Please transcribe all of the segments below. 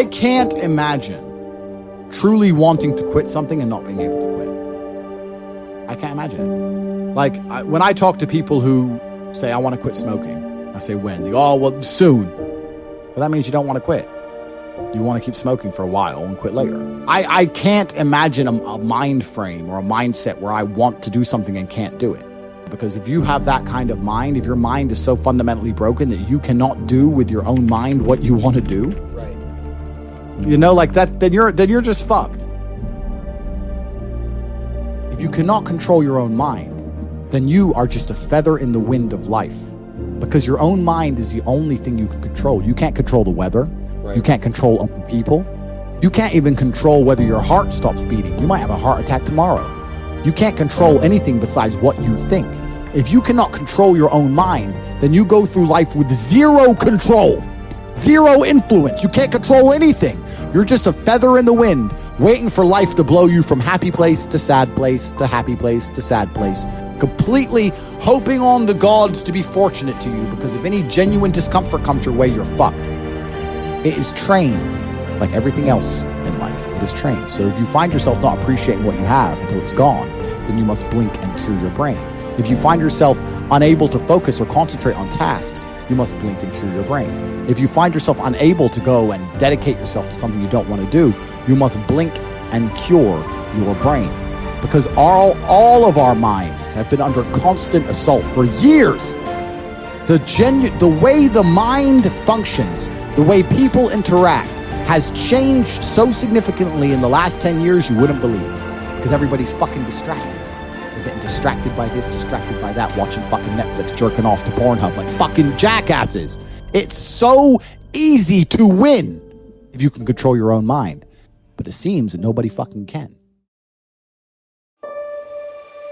I can't imagine truly wanting to quit something and not being able to quit. I can't imagine it. Like I, when I talk to people who say, I want to quit smoking, I say, when? They go, oh, well, soon. Well, that means you don't want to quit. You want to keep smoking for a while and quit later. I, I can't imagine a, a mind frame or a mindset where I want to do something and can't do it. Because if you have that kind of mind, if your mind is so fundamentally broken that you cannot do with your own mind what you want to do. You know, like that, then you're then you're just fucked. If you cannot control your own mind, then you are just a feather in the wind of life. Because your own mind is the only thing you can control. You can't control the weather. Right. You can't control other people. You can't even control whether your heart stops beating. You might have a heart attack tomorrow. You can't control anything besides what you think. If you cannot control your own mind, then you go through life with zero control, zero influence. You can't control anything. You're just a feather in the wind, waiting for life to blow you from happy place to sad place to happy place to sad place, completely hoping on the gods to be fortunate to you because if any genuine discomfort comes your way, you're fucked. It is trained like everything else in life. It is trained. So if you find yourself not appreciating what you have until it's gone, then you must blink and cure your brain. If you find yourself unable to focus or concentrate on tasks, you must blink and cure your brain. If you find yourself unable to go and dedicate yourself to something you don't want to do, you must blink and cure your brain. Because all, all of our minds have been under constant assault for years the genu- the way the mind functions, the way people interact has changed so significantly in the last 10 years you wouldn't believe. Because everybody's fucking distracted. Distracted by this, distracted by that, watching fucking Netflix, jerking off to Pornhub like fucking jackasses. It's so easy to win if you can control your own mind. But it seems that nobody fucking can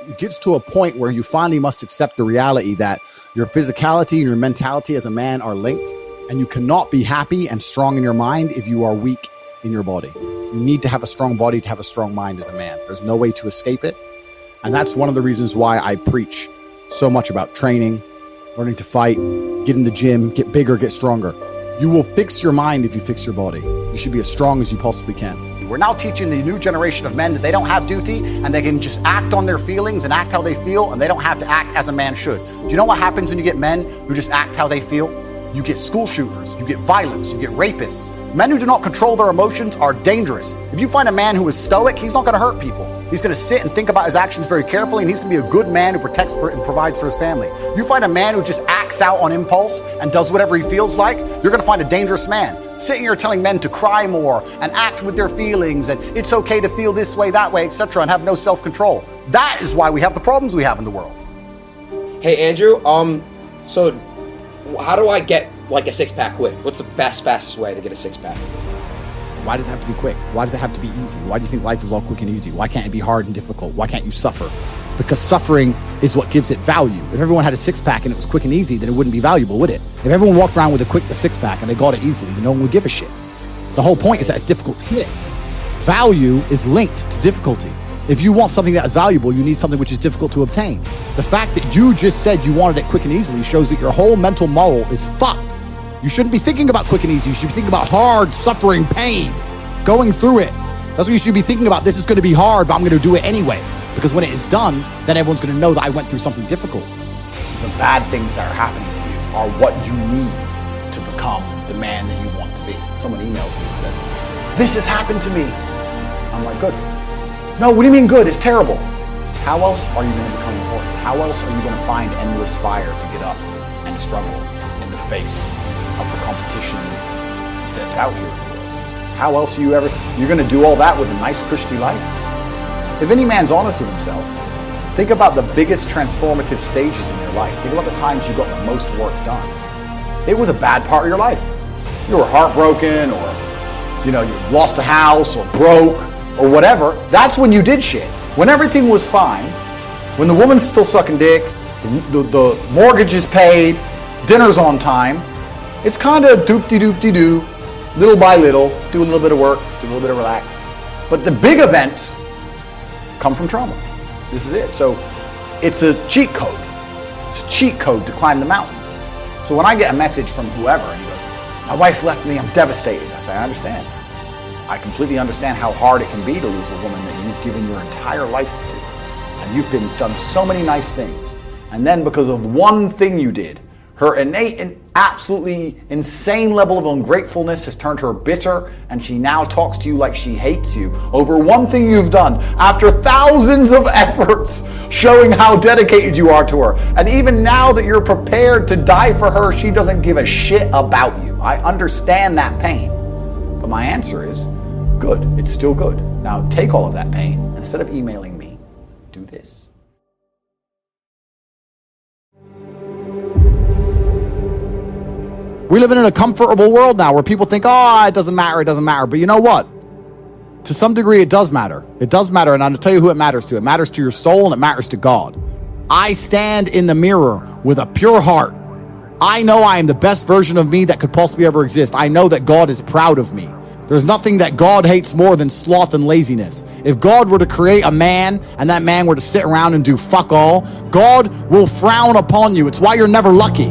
it gets to a point where you finally must accept the reality that your physicality and your mentality as a man are linked, and you cannot be happy and strong in your mind if you are weak in your body. You need to have a strong body to have a strong mind as a man. There's no way to escape it. And that's one of the reasons why I preach so much about training, learning to fight, get in the gym, get bigger, get stronger. You will fix your mind if you fix your body. You should be as strong as you possibly can. We're now teaching the new generation of men that they don't have duty and they can just act on their feelings and act how they feel and they don't have to act as a man should. Do you know what happens when you get men who just act how they feel? You get school shooters, you get violence, you get rapists. Men who do not control their emotions are dangerous. If you find a man who is stoic, he's not going to hurt people. He's going to sit and think about his actions very carefully, and he's going to be a good man who protects for and provides for his family. You find a man who just acts out on impulse and does whatever he feels like, you're going to find a dangerous man. Sitting here telling men to cry more and act with their feelings, and it's okay to feel this way, that way, etc., and have no self control. That is why we have the problems we have in the world. Hey Andrew, um, so how do I get like a six pack quick? What's the best fastest way to get a six pack? Why does it have to be quick? Why does it have to be easy? Why do you think life is all quick and easy? Why can't it be hard and difficult? Why can't you suffer? Because suffering is what gives it value. If everyone had a six pack and it was quick and easy, then it wouldn't be valuable, would it? If everyone walked around with a quick a six pack and they got it easily, then no one would give a shit. The whole point is that it's difficult to hit. Value is linked to difficulty. If you want something that is valuable, you need something which is difficult to obtain. The fact that you just said you wanted it quick and easily shows that your whole mental model is fucked. You shouldn't be thinking about quick and easy. You should be thinking about hard, suffering, pain, going through it. That's what you should be thinking about. This is going to be hard, but I'm going to do it anyway. Because when it is done, then everyone's going to know that I went through something difficult. The bad things that are happening to you are what you need to become the man that you want to be. Someone emails me and says, This has happened to me. I'm like, Good. No, what do you mean good? It's terrible. How else are you going to become important? How else are you going to find endless fire to get up and struggle in the face of the competition that's out here? How else are you ever? You're going to do all that with a nice, cushy life? If any man's honest with himself, think about the biggest transformative stages in your life. Think about the times you got the most work done. It was a bad part of your life. You were heartbroken, or you know, you lost a house, or broke, or whatever. That's when you did shit. When everything was fine, when the woman's still sucking dick, the, the, the mortgage is paid, dinner's on time. It's kind of doop de doop de doo, little by little, do a little bit of work, do a little bit of relax. But the big events come from trauma. This is it. So it's a cheat code. It's a cheat code to climb the mountain. So when I get a message from whoever and he goes, My wife left me, I'm devastated. I say, I understand. I completely understand how hard it can be to lose a woman that you've given your entire life to. And you've been done so many nice things. And then because of one thing you did, her innate and absolutely insane level of ungratefulness has turned her bitter, and she now talks to you like she hates you over one thing you've done after thousands of efforts showing how dedicated you are to her. And even now that you're prepared to die for her, she doesn't give a shit about you. I understand that pain. But my answer is good. It's still good. Now take all of that pain, and instead of emailing me, do this. We live in a comfortable world now where people think, oh, it doesn't matter, it doesn't matter. But you know what? To some degree, it does matter. It does matter. And I'm going to tell you who it matters to. It matters to your soul and it matters to God. I stand in the mirror with a pure heart. I know I am the best version of me that could possibly ever exist. I know that God is proud of me. There's nothing that God hates more than sloth and laziness. If God were to create a man and that man were to sit around and do fuck all, God will frown upon you. It's why you're never lucky.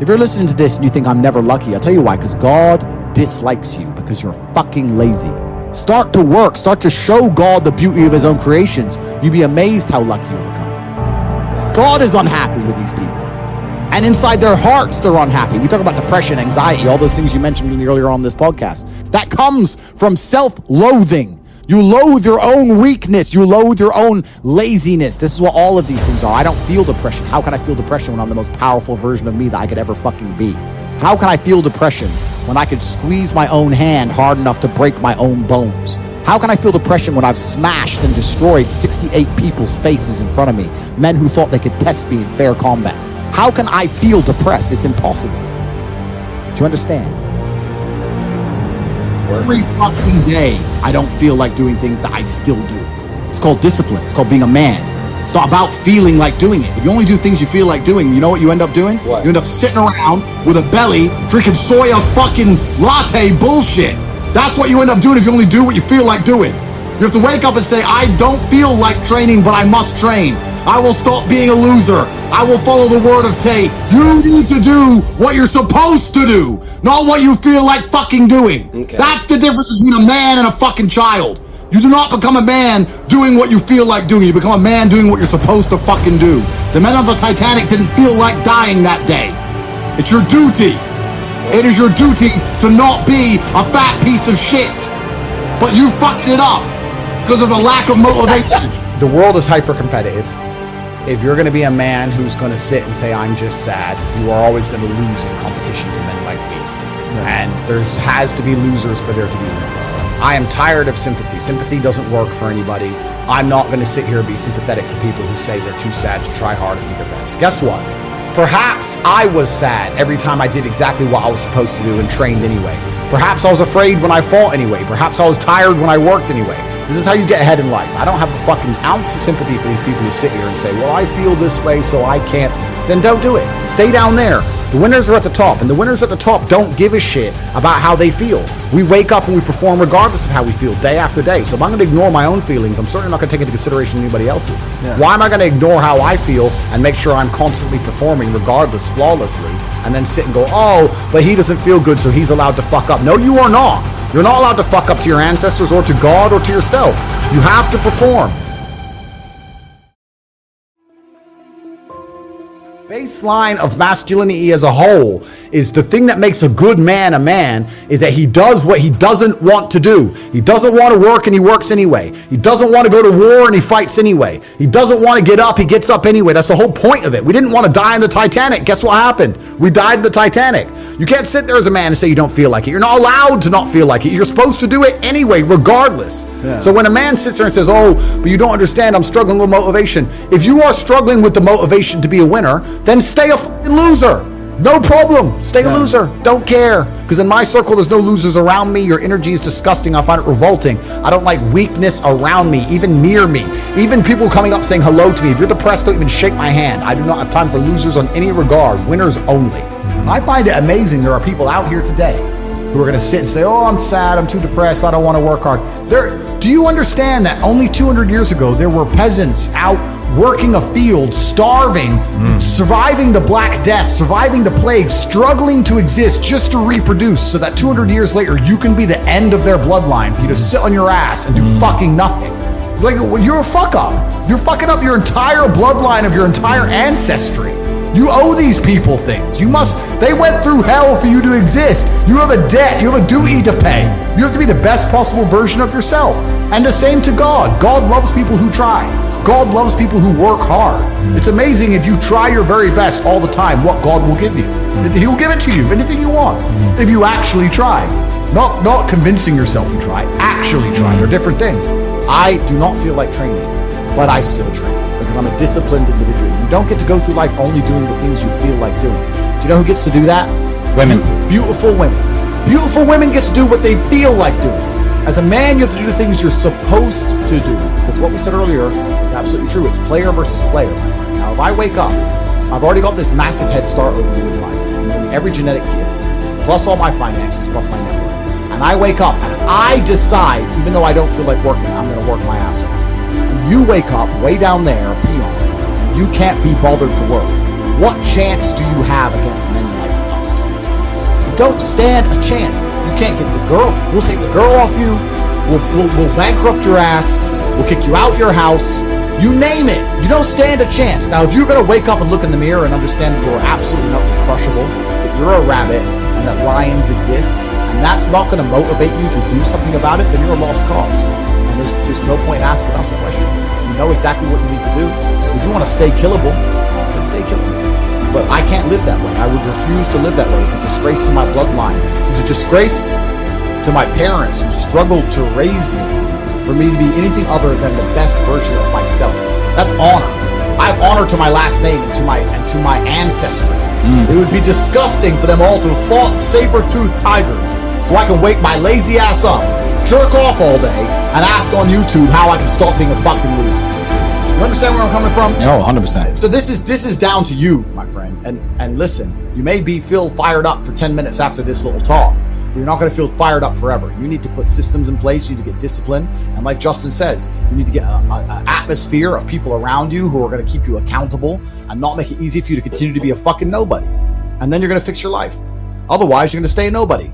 If you're listening to this and you think I'm never lucky, I'll tell you why, because God dislikes you because you're fucking lazy. Start to work, start to show God the beauty of his own creations. You'd be amazed how lucky you'll become. God is unhappy with these people. And inside their hearts, they're unhappy. We talk about depression, anxiety, all those things you mentioned earlier on this podcast. That comes from self loathing. You loathe your own weakness. You loathe your own laziness. This is what all of these things are. I don't feel depression. How can I feel depression when I'm the most powerful version of me that I could ever fucking be? How can I feel depression when I could squeeze my own hand hard enough to break my own bones? How can I feel depression when I've smashed and destroyed 68 people's faces in front of me, men who thought they could test me in fair combat? How can I feel depressed? It's impossible. Do you understand? Every fucking day, I don't feel like doing things that I still do. It's called discipline. It's called being a man. It's not about feeling like doing it. If you only do things you feel like doing, you know what you end up doing? What? You end up sitting around with a belly drinking soya fucking latte bullshit. That's what you end up doing if you only do what you feel like doing. You have to wake up and say, I don't feel like training, but I must train. I will stop being a loser. I will follow the word of Tate. You need to do what you're supposed to do, not what you feel like fucking doing. Okay. That's the difference between a man and a fucking child. You do not become a man doing what you feel like doing. You become a man doing what you're supposed to fucking do. The men on the Titanic didn't feel like dying that day. It's your duty. It is your duty to not be a fat piece of shit. But you fucked it up because of a lack of motivation. the world is hyper competitive. If you're going to be a man who's going to sit and say, I'm just sad, you are always going to lose in competition to men like me. And there has to be losers for there to be winners. I am tired of sympathy. Sympathy doesn't work for anybody. I'm not going to sit here and be sympathetic for people who say they're too sad to try hard and be their best. Guess what? Perhaps I was sad every time I did exactly what I was supposed to do and trained anyway. Perhaps I was afraid when I fought anyway. Perhaps I was tired when I worked anyway. This is how you get ahead in life. I don't have a fucking ounce of sympathy for these people who sit here and say, well, I feel this way, so I can't. Then don't do it. Stay down there. The winners are at the top, and the winners at the top don't give a shit about how they feel. We wake up and we perform regardless of how we feel day after day. So if I'm going to ignore my own feelings, I'm certainly not going to take into consideration anybody else's. Why am I going to ignore how I feel and make sure I'm constantly performing regardless, flawlessly, and then sit and go, oh, but he doesn't feel good, so he's allowed to fuck up? No, you are not. You're not allowed to fuck up to your ancestors or to God or to yourself. You have to perform. Baseline of masculinity as a whole is the thing that makes a good man a man is that he does what he doesn't want to do. He doesn't want to work and he works anyway. He doesn't want to go to war and he fights anyway. He doesn't want to get up, he gets up anyway. That's the whole point of it. We didn't want to die in the Titanic. Guess what happened? We died in the Titanic. You can't sit there as a man and say you don't feel like it. You're not allowed to not feel like it. You're supposed to do it anyway, regardless. So when a man sits there and says, "Oh, but you don't understand, I'm struggling with motivation." If you are struggling with the motivation to be a winner, then stay a fucking loser. No problem. Stay a loser. Don't care. Because in my circle, there's no losers around me. Your energy is disgusting. I find it revolting. I don't like weakness around me, even near me. Even people coming up saying hello to me. If you're depressed, don't even shake my hand. I do not have time for losers on any regard. Winners only. Mm-hmm. I find it amazing there are people out here today who are going to sit and say, "Oh, I'm sad. I'm too depressed. I don't want to work hard." There, do you understand that only 200 years ago there were peasants out working a field, starving, surviving the Black Death, surviving the plague, struggling to exist just to reproduce so that 200 years later you can be the end of their bloodline for you to sit on your ass and do mm. fucking nothing. Like, you're a fuck up. You're fucking up your entire bloodline of your entire ancestry. You owe these people things. You must, they went through hell for you to exist. You have a debt, you have a duty to pay. You have to be the best possible version of yourself. And the same to God. God loves people who try. God loves people who work hard. It's amazing if you try your very best all the time, what God will give you. He'll give it to you, anything you want, if you actually try. Not, not convincing yourself you try, actually try. They're different things. I do not feel like training, but I still train because I'm a disciplined individual. You don't get to go through life only doing the things you feel like doing. Do you know who gets to do that? Women. Beautiful women. Beautiful women get to do what they feel like doing. As a man, you have to do the things you're supposed to do. Because what we said earlier is absolutely true. It's player versus player. Now, if I wake up, I've already got this massive head start over you in life. Every genetic gift, plus all my finances, plus my network. And I wake up and I decide, even though I don't feel like working, I'm going to work my ass off. And you wake up way down there, peon, and you can't be bothered to work. What chance do you have against men like us? You don't stand a chance. You can't get the girl. We'll take the girl off you. We'll, we'll, we'll bankrupt your ass. We'll kick you out your house. You name it. You don't stand a chance. Now, if you're going to wake up and look in the mirror and understand that you're absolutely not crushable, that you're a rabbit, and that lions exist, and that's not going to motivate you to do something about it, then you're a lost cause. And there's just no point asking us a question. You know exactly what you need to do. If you want to stay killable, then stay killable. But I can't live that way. I would refuse to live that way. It's a disgrace to my bloodline. It's a disgrace to my parents who struggled to raise me for me to be anything other than the best version of myself. That's honor. I have honor to my last name and to my and to my ancestry. Mm. It would be disgusting for them all to have fought saber-toothed tigers so I can wake my lazy ass up, jerk off all day, and ask on YouTube how I can stop being a fucking loser. You understand where I'm coming from? No, 100%. So this is this is down to you, my friend. And and listen, you may be feel fired up for 10 minutes after this little talk. But you're not going to feel fired up forever. You need to put systems in place. You need to get discipline. And like Justin says, you need to get an atmosphere of people around you who are going to keep you accountable and not make it easy for you to continue to be a fucking nobody. And then you're going to fix your life. Otherwise, you're going to stay a nobody.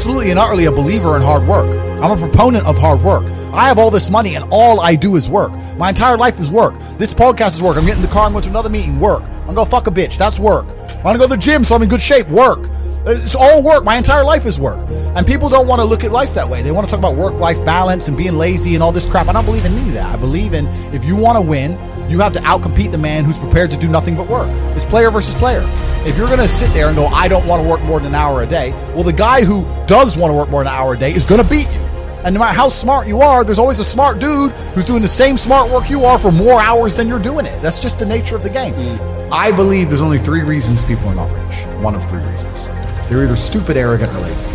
Absolutely and utterly a believer in hard work. I'm a proponent of hard work. I have all this money and all I do is work. My entire life is work. This podcast is work. I'm getting in the car and going to another meeting, work. I'm going to fuck a bitch. That's work. I want to go to the gym so I'm in good shape, work. It's all work. My entire life is work. And people don't want to look at life that way. They want to talk about work life balance and being lazy and all this crap. I don't believe in any of that. I believe in if you want to win, you have to outcompete the man who's prepared to do nothing but work. It's player versus player. If you're going to sit there and go, I don't want to work more than an hour a day, well, the guy who does want to work more than an hour a day is going to beat you. And no matter how smart you are, there's always a smart dude who's doing the same smart work you are for more hours than you're doing it. That's just the nature of the game. I believe there's only three reasons people are not rich. One of three reasons. They're either stupid, arrogant, or lazy.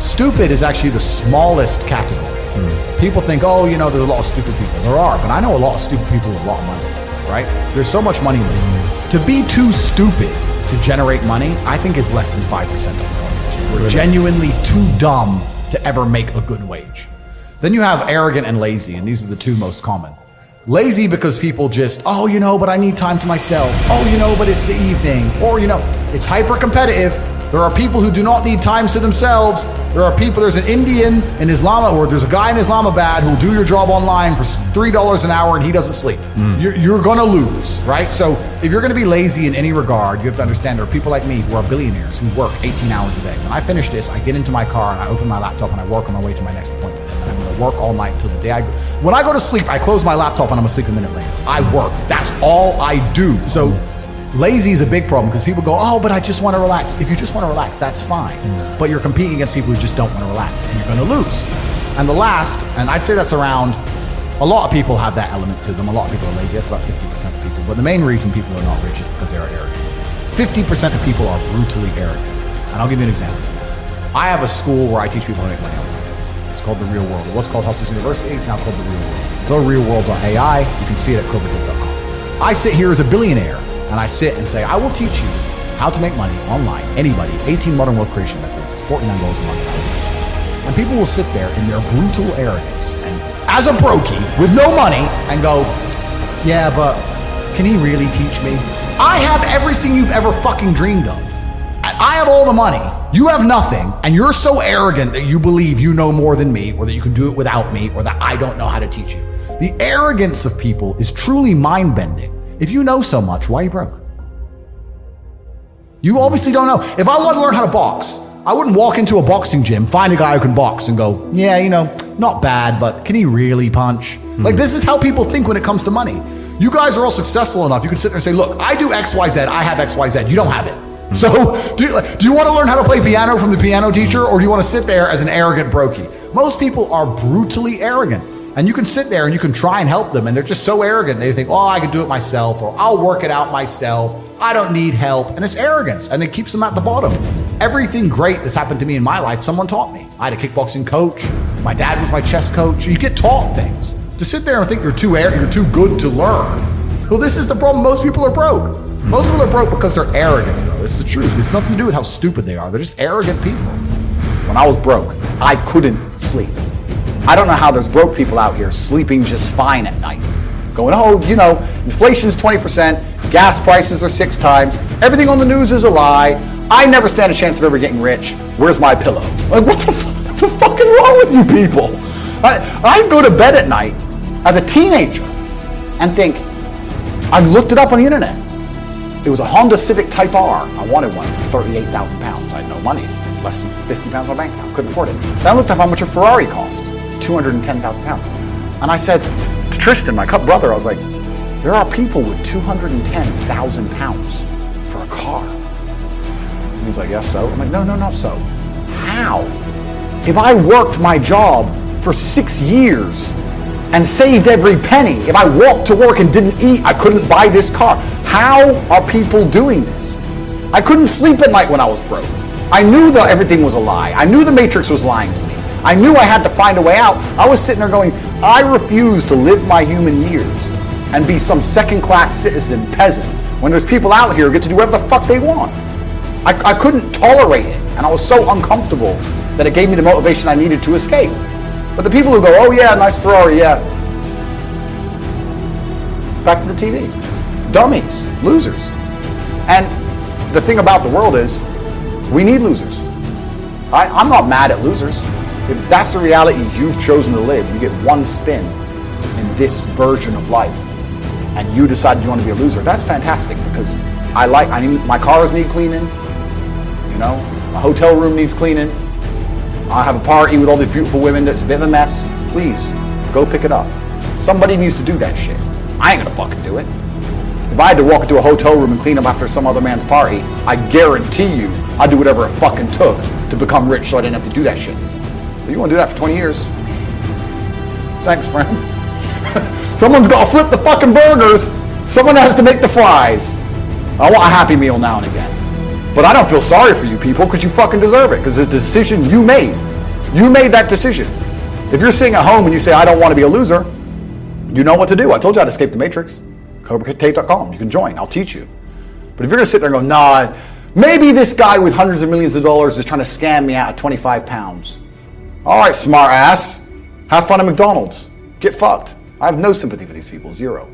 Stupid is actually the smallest category. Hmm. People think, oh, you know, there's a lot of stupid people. There are, but I know a lot of stupid people with a lot of money, right? There's so much money in it. To be too stupid to generate money, I think is less than 5% of the population. We're genuinely too dumb to ever make a good wage. Then you have arrogant and lazy, and these are the two most common. Lazy because people just, oh, you know, but I need time to myself. Oh, you know, but it's the evening. Or, you know, it's hyper competitive. There are people who do not need times to themselves. There are people, there's an Indian in Islam, or there's a guy in Islamabad who'll do your job online for $3 an hour and he doesn't sleep. Hmm. You're, you're going to lose, right? So if you're going to be lazy in any regard, you have to understand there are people like me who are billionaires who work 18 hours a day. When I finish this, I get into my car and I open my laptop and I work on my way to my next appointment. And I'm going to work all night until the day I go. When I go to sleep, I close my laptop and I'm asleep a minute later. I work. That's all I do. So lazy is a big problem because people go, oh, but I just want to relax. If you just want to relax, that's fine. But you're competing against people who just don't want to relax and you're going to lose. And the last, and I'd say that's around, a lot of people have that element to them. A lot of people are lazy. That's about 50% of people. But the main reason people are not rich is because they are arrogant. 50% of people are brutally arrogant. And I'll give you an example. I have a school where I teach people how to make money online. It's called The Real World. What's called Hustlers University. It's now called The Real World. Go to realworld.ai. You can see it at cobratate.com. I sit here as a billionaire and I sit and say, I will teach you how to make money online. Anybody, 18 modern wealth creation methods. It's $49 a month. And people will sit there in their brutal arrogance and as a brokey with no money and go, yeah, but can he really teach me? I have everything you've ever fucking dreamed of. I have all the money. You have nothing, and you're so arrogant that you believe you know more than me, or that you can do it without me, or that I don't know how to teach you. The arrogance of people is truly mind bending. If you know so much, why are you broke? You obviously don't know. If I want to learn how to box, I wouldn't walk into a boxing gym, find a guy who can box, and go, yeah, you know, not bad, but can he really punch? Hmm. Like, this is how people think when it comes to money. You guys are all successful enough. You can sit there and say, look, I do XYZ, I have XYZ. You don't have it. Hmm. So, do you, do you want to learn how to play piano from the piano teacher, or do you want to sit there as an arrogant brokey? Most people are brutally arrogant. And you can sit there and you can try and help them, and they're just so arrogant. They think, oh, I can do it myself, or I'll work it out myself. I don't need help. And it's arrogance, and it keeps them at the bottom. Everything great that's happened to me in my life, someone taught me. I had a kickboxing coach. My dad was my chess coach. You get taught things. To sit there and think you're too air, you're too good to learn. Well, this is the problem. Most people are broke. Most people are broke because they're arrogant. It's the truth. It's nothing to do with how stupid they are. They're just arrogant people. When I was broke, I couldn't sleep. I don't know how there's broke people out here sleeping just fine at night. Going, oh, you know, inflation's 20%, gas prices are six times, everything on the news is a lie. I never stand a chance of ever getting rich. Where's my pillow? Like, what the, f- the fuck is wrong with you people? I, I go to bed at night as a teenager and think, I looked it up on the internet. It was a Honda Civic Type R. I wanted one. It was 38,000 pounds. I had no money. Less than 50 pounds on my bank account. Couldn't afford it. Then I looked up how much a Ferrari cost. 210,000 pounds. And I said to Tristan, my cut brother, I was like, there are people with 210,000 pounds for a car. And he's like, yes, so? I'm like, no, no, not so. How? If I worked my job for six years and saved every penny, if I walked to work and didn't eat, I couldn't buy this car. How are people doing this? I couldn't sleep at night when I was broke. I knew that everything was a lie. I knew the Matrix was lying to me. I knew I had to find a way out. I was sitting there going, I refuse to live my human years and be some second class citizen peasant when there's people out here who get to do whatever the fuck they want. I, I couldn't tolerate it, and I was so uncomfortable that it gave me the motivation I needed to escape. But the people who go, oh yeah, nice Ferrari, yeah. Back to the TV. Dummies, losers. And the thing about the world is, we need losers. I, I'm not mad at losers. If that's the reality you've chosen to live, you get one spin in this version of life, and you decide you want to be a loser. That's fantastic because I like. I need my cars need cleaning. You know, my hotel room needs cleaning. I have a party with all these beautiful women that's a bit of a mess. Please go pick it up. Somebody needs to do that shit. I ain't gonna fucking do it. If I had to walk into a hotel room and clean up after some other man's party, I guarantee you I'd do whatever it fucking took to become rich so I didn't have to do that shit. You want to do that for 20 years? Thanks, friend. Someone's got to flip the fucking burgers. Someone has to make the fries. I want a happy meal now and again. But I don't feel sorry for you people because you fucking deserve it because it's a decision you made. You made that decision. If you're sitting at home and you say, I don't want to be a loser, you know what to do. I told you how to escape the matrix. CobraTate.com. You can join. I'll teach you. But if you're going to sit there and go, nah, maybe this guy with hundreds of millions of dollars is trying to scam me out of 25 pounds. All right, smart ass. Have fun at McDonald's. Get fucked. I have no sympathy for these people. Zero.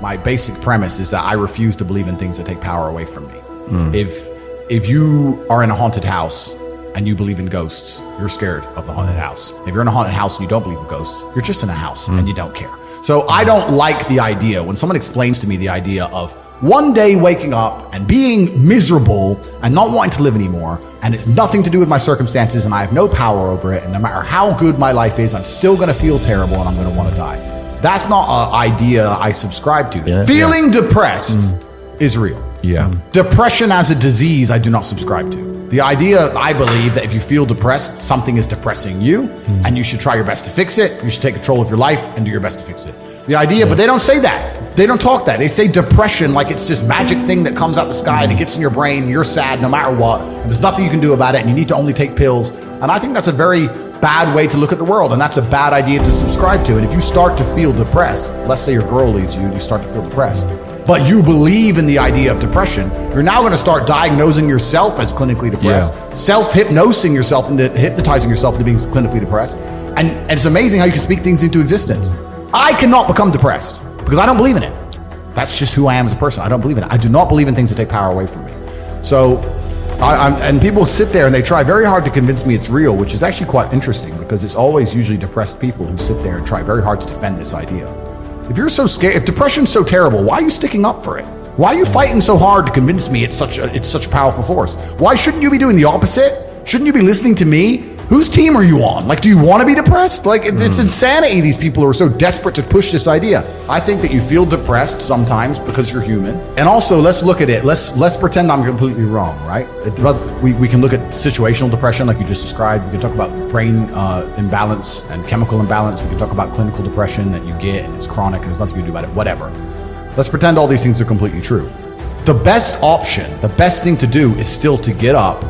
My basic premise is that I refuse to believe in things that take power away from me. Hmm. If if you are in a haunted house and you believe in ghosts, you're scared of the haunted house. If you're in a haunted house and you don't believe in ghosts, you're just in a house hmm. and you don't care. So I don't like the idea when someone explains to me the idea of one day waking up and being miserable and not wanting to live anymore, and it's nothing to do with my circumstances, and I have no power over it, and no matter how good my life is, I'm still going to feel terrible and I'm going to want to die. That's not an idea I subscribe to. Yeah. Feeling depressed mm. is real. Yeah. Mm. Depression as a disease, I do not subscribe to. The idea, I believe, that if you feel depressed, something is depressing you, mm. and you should try your best to fix it. You should take control of your life and do your best to fix it. The idea, but they don't say that. They don't talk that. They say depression like it's this magic thing that comes out the sky and it gets in your brain. You're sad no matter what. There's nothing you can do about it, and you need to only take pills. And I think that's a very bad way to look at the world, and that's a bad idea to subscribe to. And if you start to feel depressed, let's say your girl leaves you and you start to feel depressed, but you believe in the idea of depression, you're now going to start diagnosing yourself as clinically depressed, Yeah. self hypnosing yourself into hypnotizing yourself into being clinically depressed. And, and it's amazing how you can speak things into existence. I cannot become depressed because I don't believe in it. That's just who I am as a person. I don't believe in it. I do not believe in things that take power away from me. So, I, and people sit there and they try very hard to convince me it's real, which is actually quite interesting because it's always usually depressed people who sit there and try very hard to defend this idea. If you're so scared, if depression's so terrible, why are you sticking up for it? Why are you fighting so hard to convince me it's such a, it's such a powerful force? Why shouldn't you be doing the opposite? Shouldn't you be listening to me? Whose team are you on? Like, do you want to be depressed? Like, it, it's insanity. These people who are so desperate to push this idea. I think that you feel depressed sometimes because you're human. And also, let's look at it. Let's let's pretend I'm completely wrong, right? It does, we we can look at situational depression, like you just described. We can talk about brain uh, imbalance and chemical imbalance. We can talk about clinical depression that you get and it's chronic and there's nothing you can do about it. Whatever. Let's pretend all these things are completely true. The best option, the best thing to do is still to get up,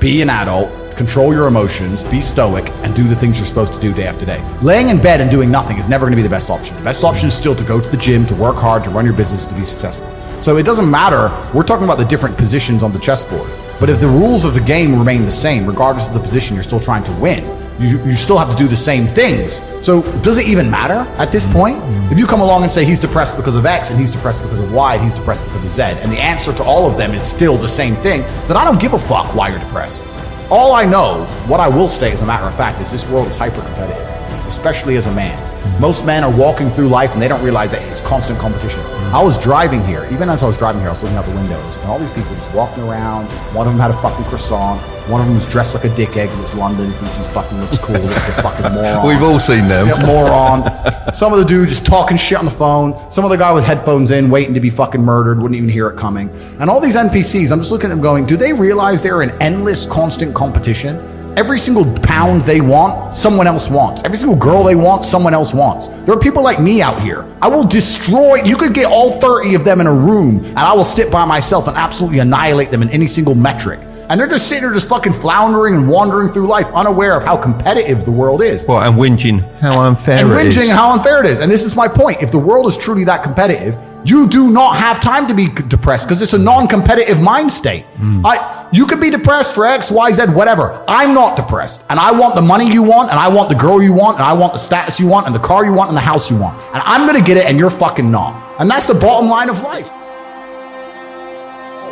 be an adult, control your emotions, be stoic, and do the things you're supposed to do day after day. Laying in bed and doing nothing is never going to be the best option. The best option is still to go to the gym, to work hard, to run your business, to be successful. So it doesn't matter. We're talking about the different positions on the chessboard. But if the rules of the game remain the same, regardless of the position you're still trying to win, you, you still have to do the same things. So does it even matter at this point? If you come along and say he's depressed because of X and he's depressed because of Y and he's depressed because of Z, and the answer to all of them is still the same thing, then I don't give a fuck why you're depressed. All I know, what I will say as a matter of fact, is this world is hyper competitive, especially as a man. Most men are walking through life and they don't realize that it's constant competition. I was driving here, even as I was driving here, I was looking out the windows, and all these people just walking around. One of them had a fucking croissant. One of them was dressed like a dickhead because it's London. Thinks he fucking looks cool. Like a fucking moron. We've all seen them. Yeah, moron. Some of the dude just talking shit on the phone. Some other guy with headphones in, waiting to be fucking murdered, wouldn't even hear it coming. And all these NPCs, I'm just looking at them going, do they realize they're in endless, constant competition? Every single pound they want, someone else wants. Every single girl they want, someone else wants. There are people like me out here. I will destroy, you could get all 30 of them in a room, and I will sit by myself and absolutely annihilate them in any single metric. And they're just sitting there, just fucking floundering and wandering through life, unaware of how competitive the world is Well, and whinging how unfair and it is. whinging and how unfair it is. And this is my point. If the world is truly that competitive, you do not have time to be depressed because it's a non-competitive mind state. Hmm. I, you could be depressed for X, Y, Z, whatever. I'm not depressed, and I want the money you want, and I want the girl you want, and I want the status you want, and the car you want, and the house you want, and I'm gonna get it, and you're fucking not. And that's the bottom line of life.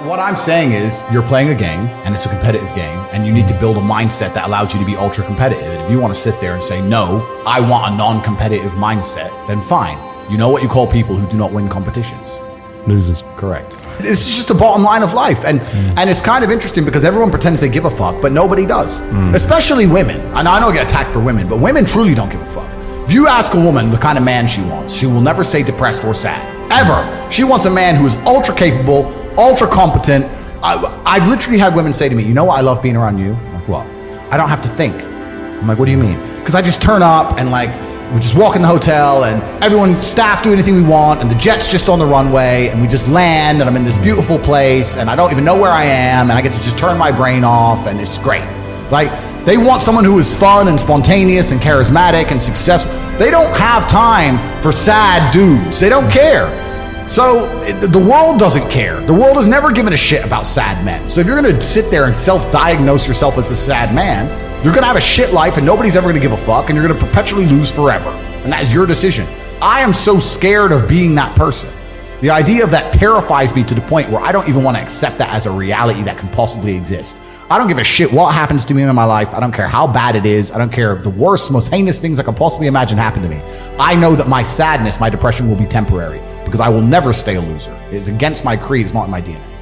What I'm saying is, you're playing a game, and it's a competitive game, and you need to build a mindset that allows you to be ultra competitive. And if you want to sit there and say, no, I want a non competitive mindset, then fine. You know what you call people who do not win competitions? Losers. Correct. This is just the bottom line of life, and mm. and it's kind of interesting because everyone pretends they give a fuck, but nobody does. Mm. Especially women. And I know I get attacked for women, but women truly don't give a fuck. If you ask a woman the kind of man she wants, she will never say depressed or sad ever. She wants a man who is ultra capable, ultra competent. I, I've literally had women say to me, "You know what? I love being around you." I'm like, what? I don't have to think. I'm like, what do you mean? Because I just turn up and like we just walk in the hotel and everyone staff do anything we want and the jet's just on the runway and we just land and I'm in this beautiful place and I don't even know where I am and I get to just turn my brain off and it's great. Like they want someone who is fun and spontaneous and charismatic and successful. They don't have time for sad dudes. They don't care. So the world doesn't care. The world has never given a shit about sad men. So if you're going to sit there and self-diagnose yourself as a sad man, you're going to have a shit life and nobody's ever going to give a fuck and you're going to perpetually lose forever. And that is your decision. I am so scared of being that person. The idea of that terrifies me to the point where I don't even want to accept that as a reality that can possibly exist. I don't give a shit what happens to me in my life. I don't care how bad it is. I don't care if the worst, most heinous things I can possibly imagine happen to me. I know that my sadness, my depression will be temporary because I will never stay a loser. It is against my creed. It's not in my DNA.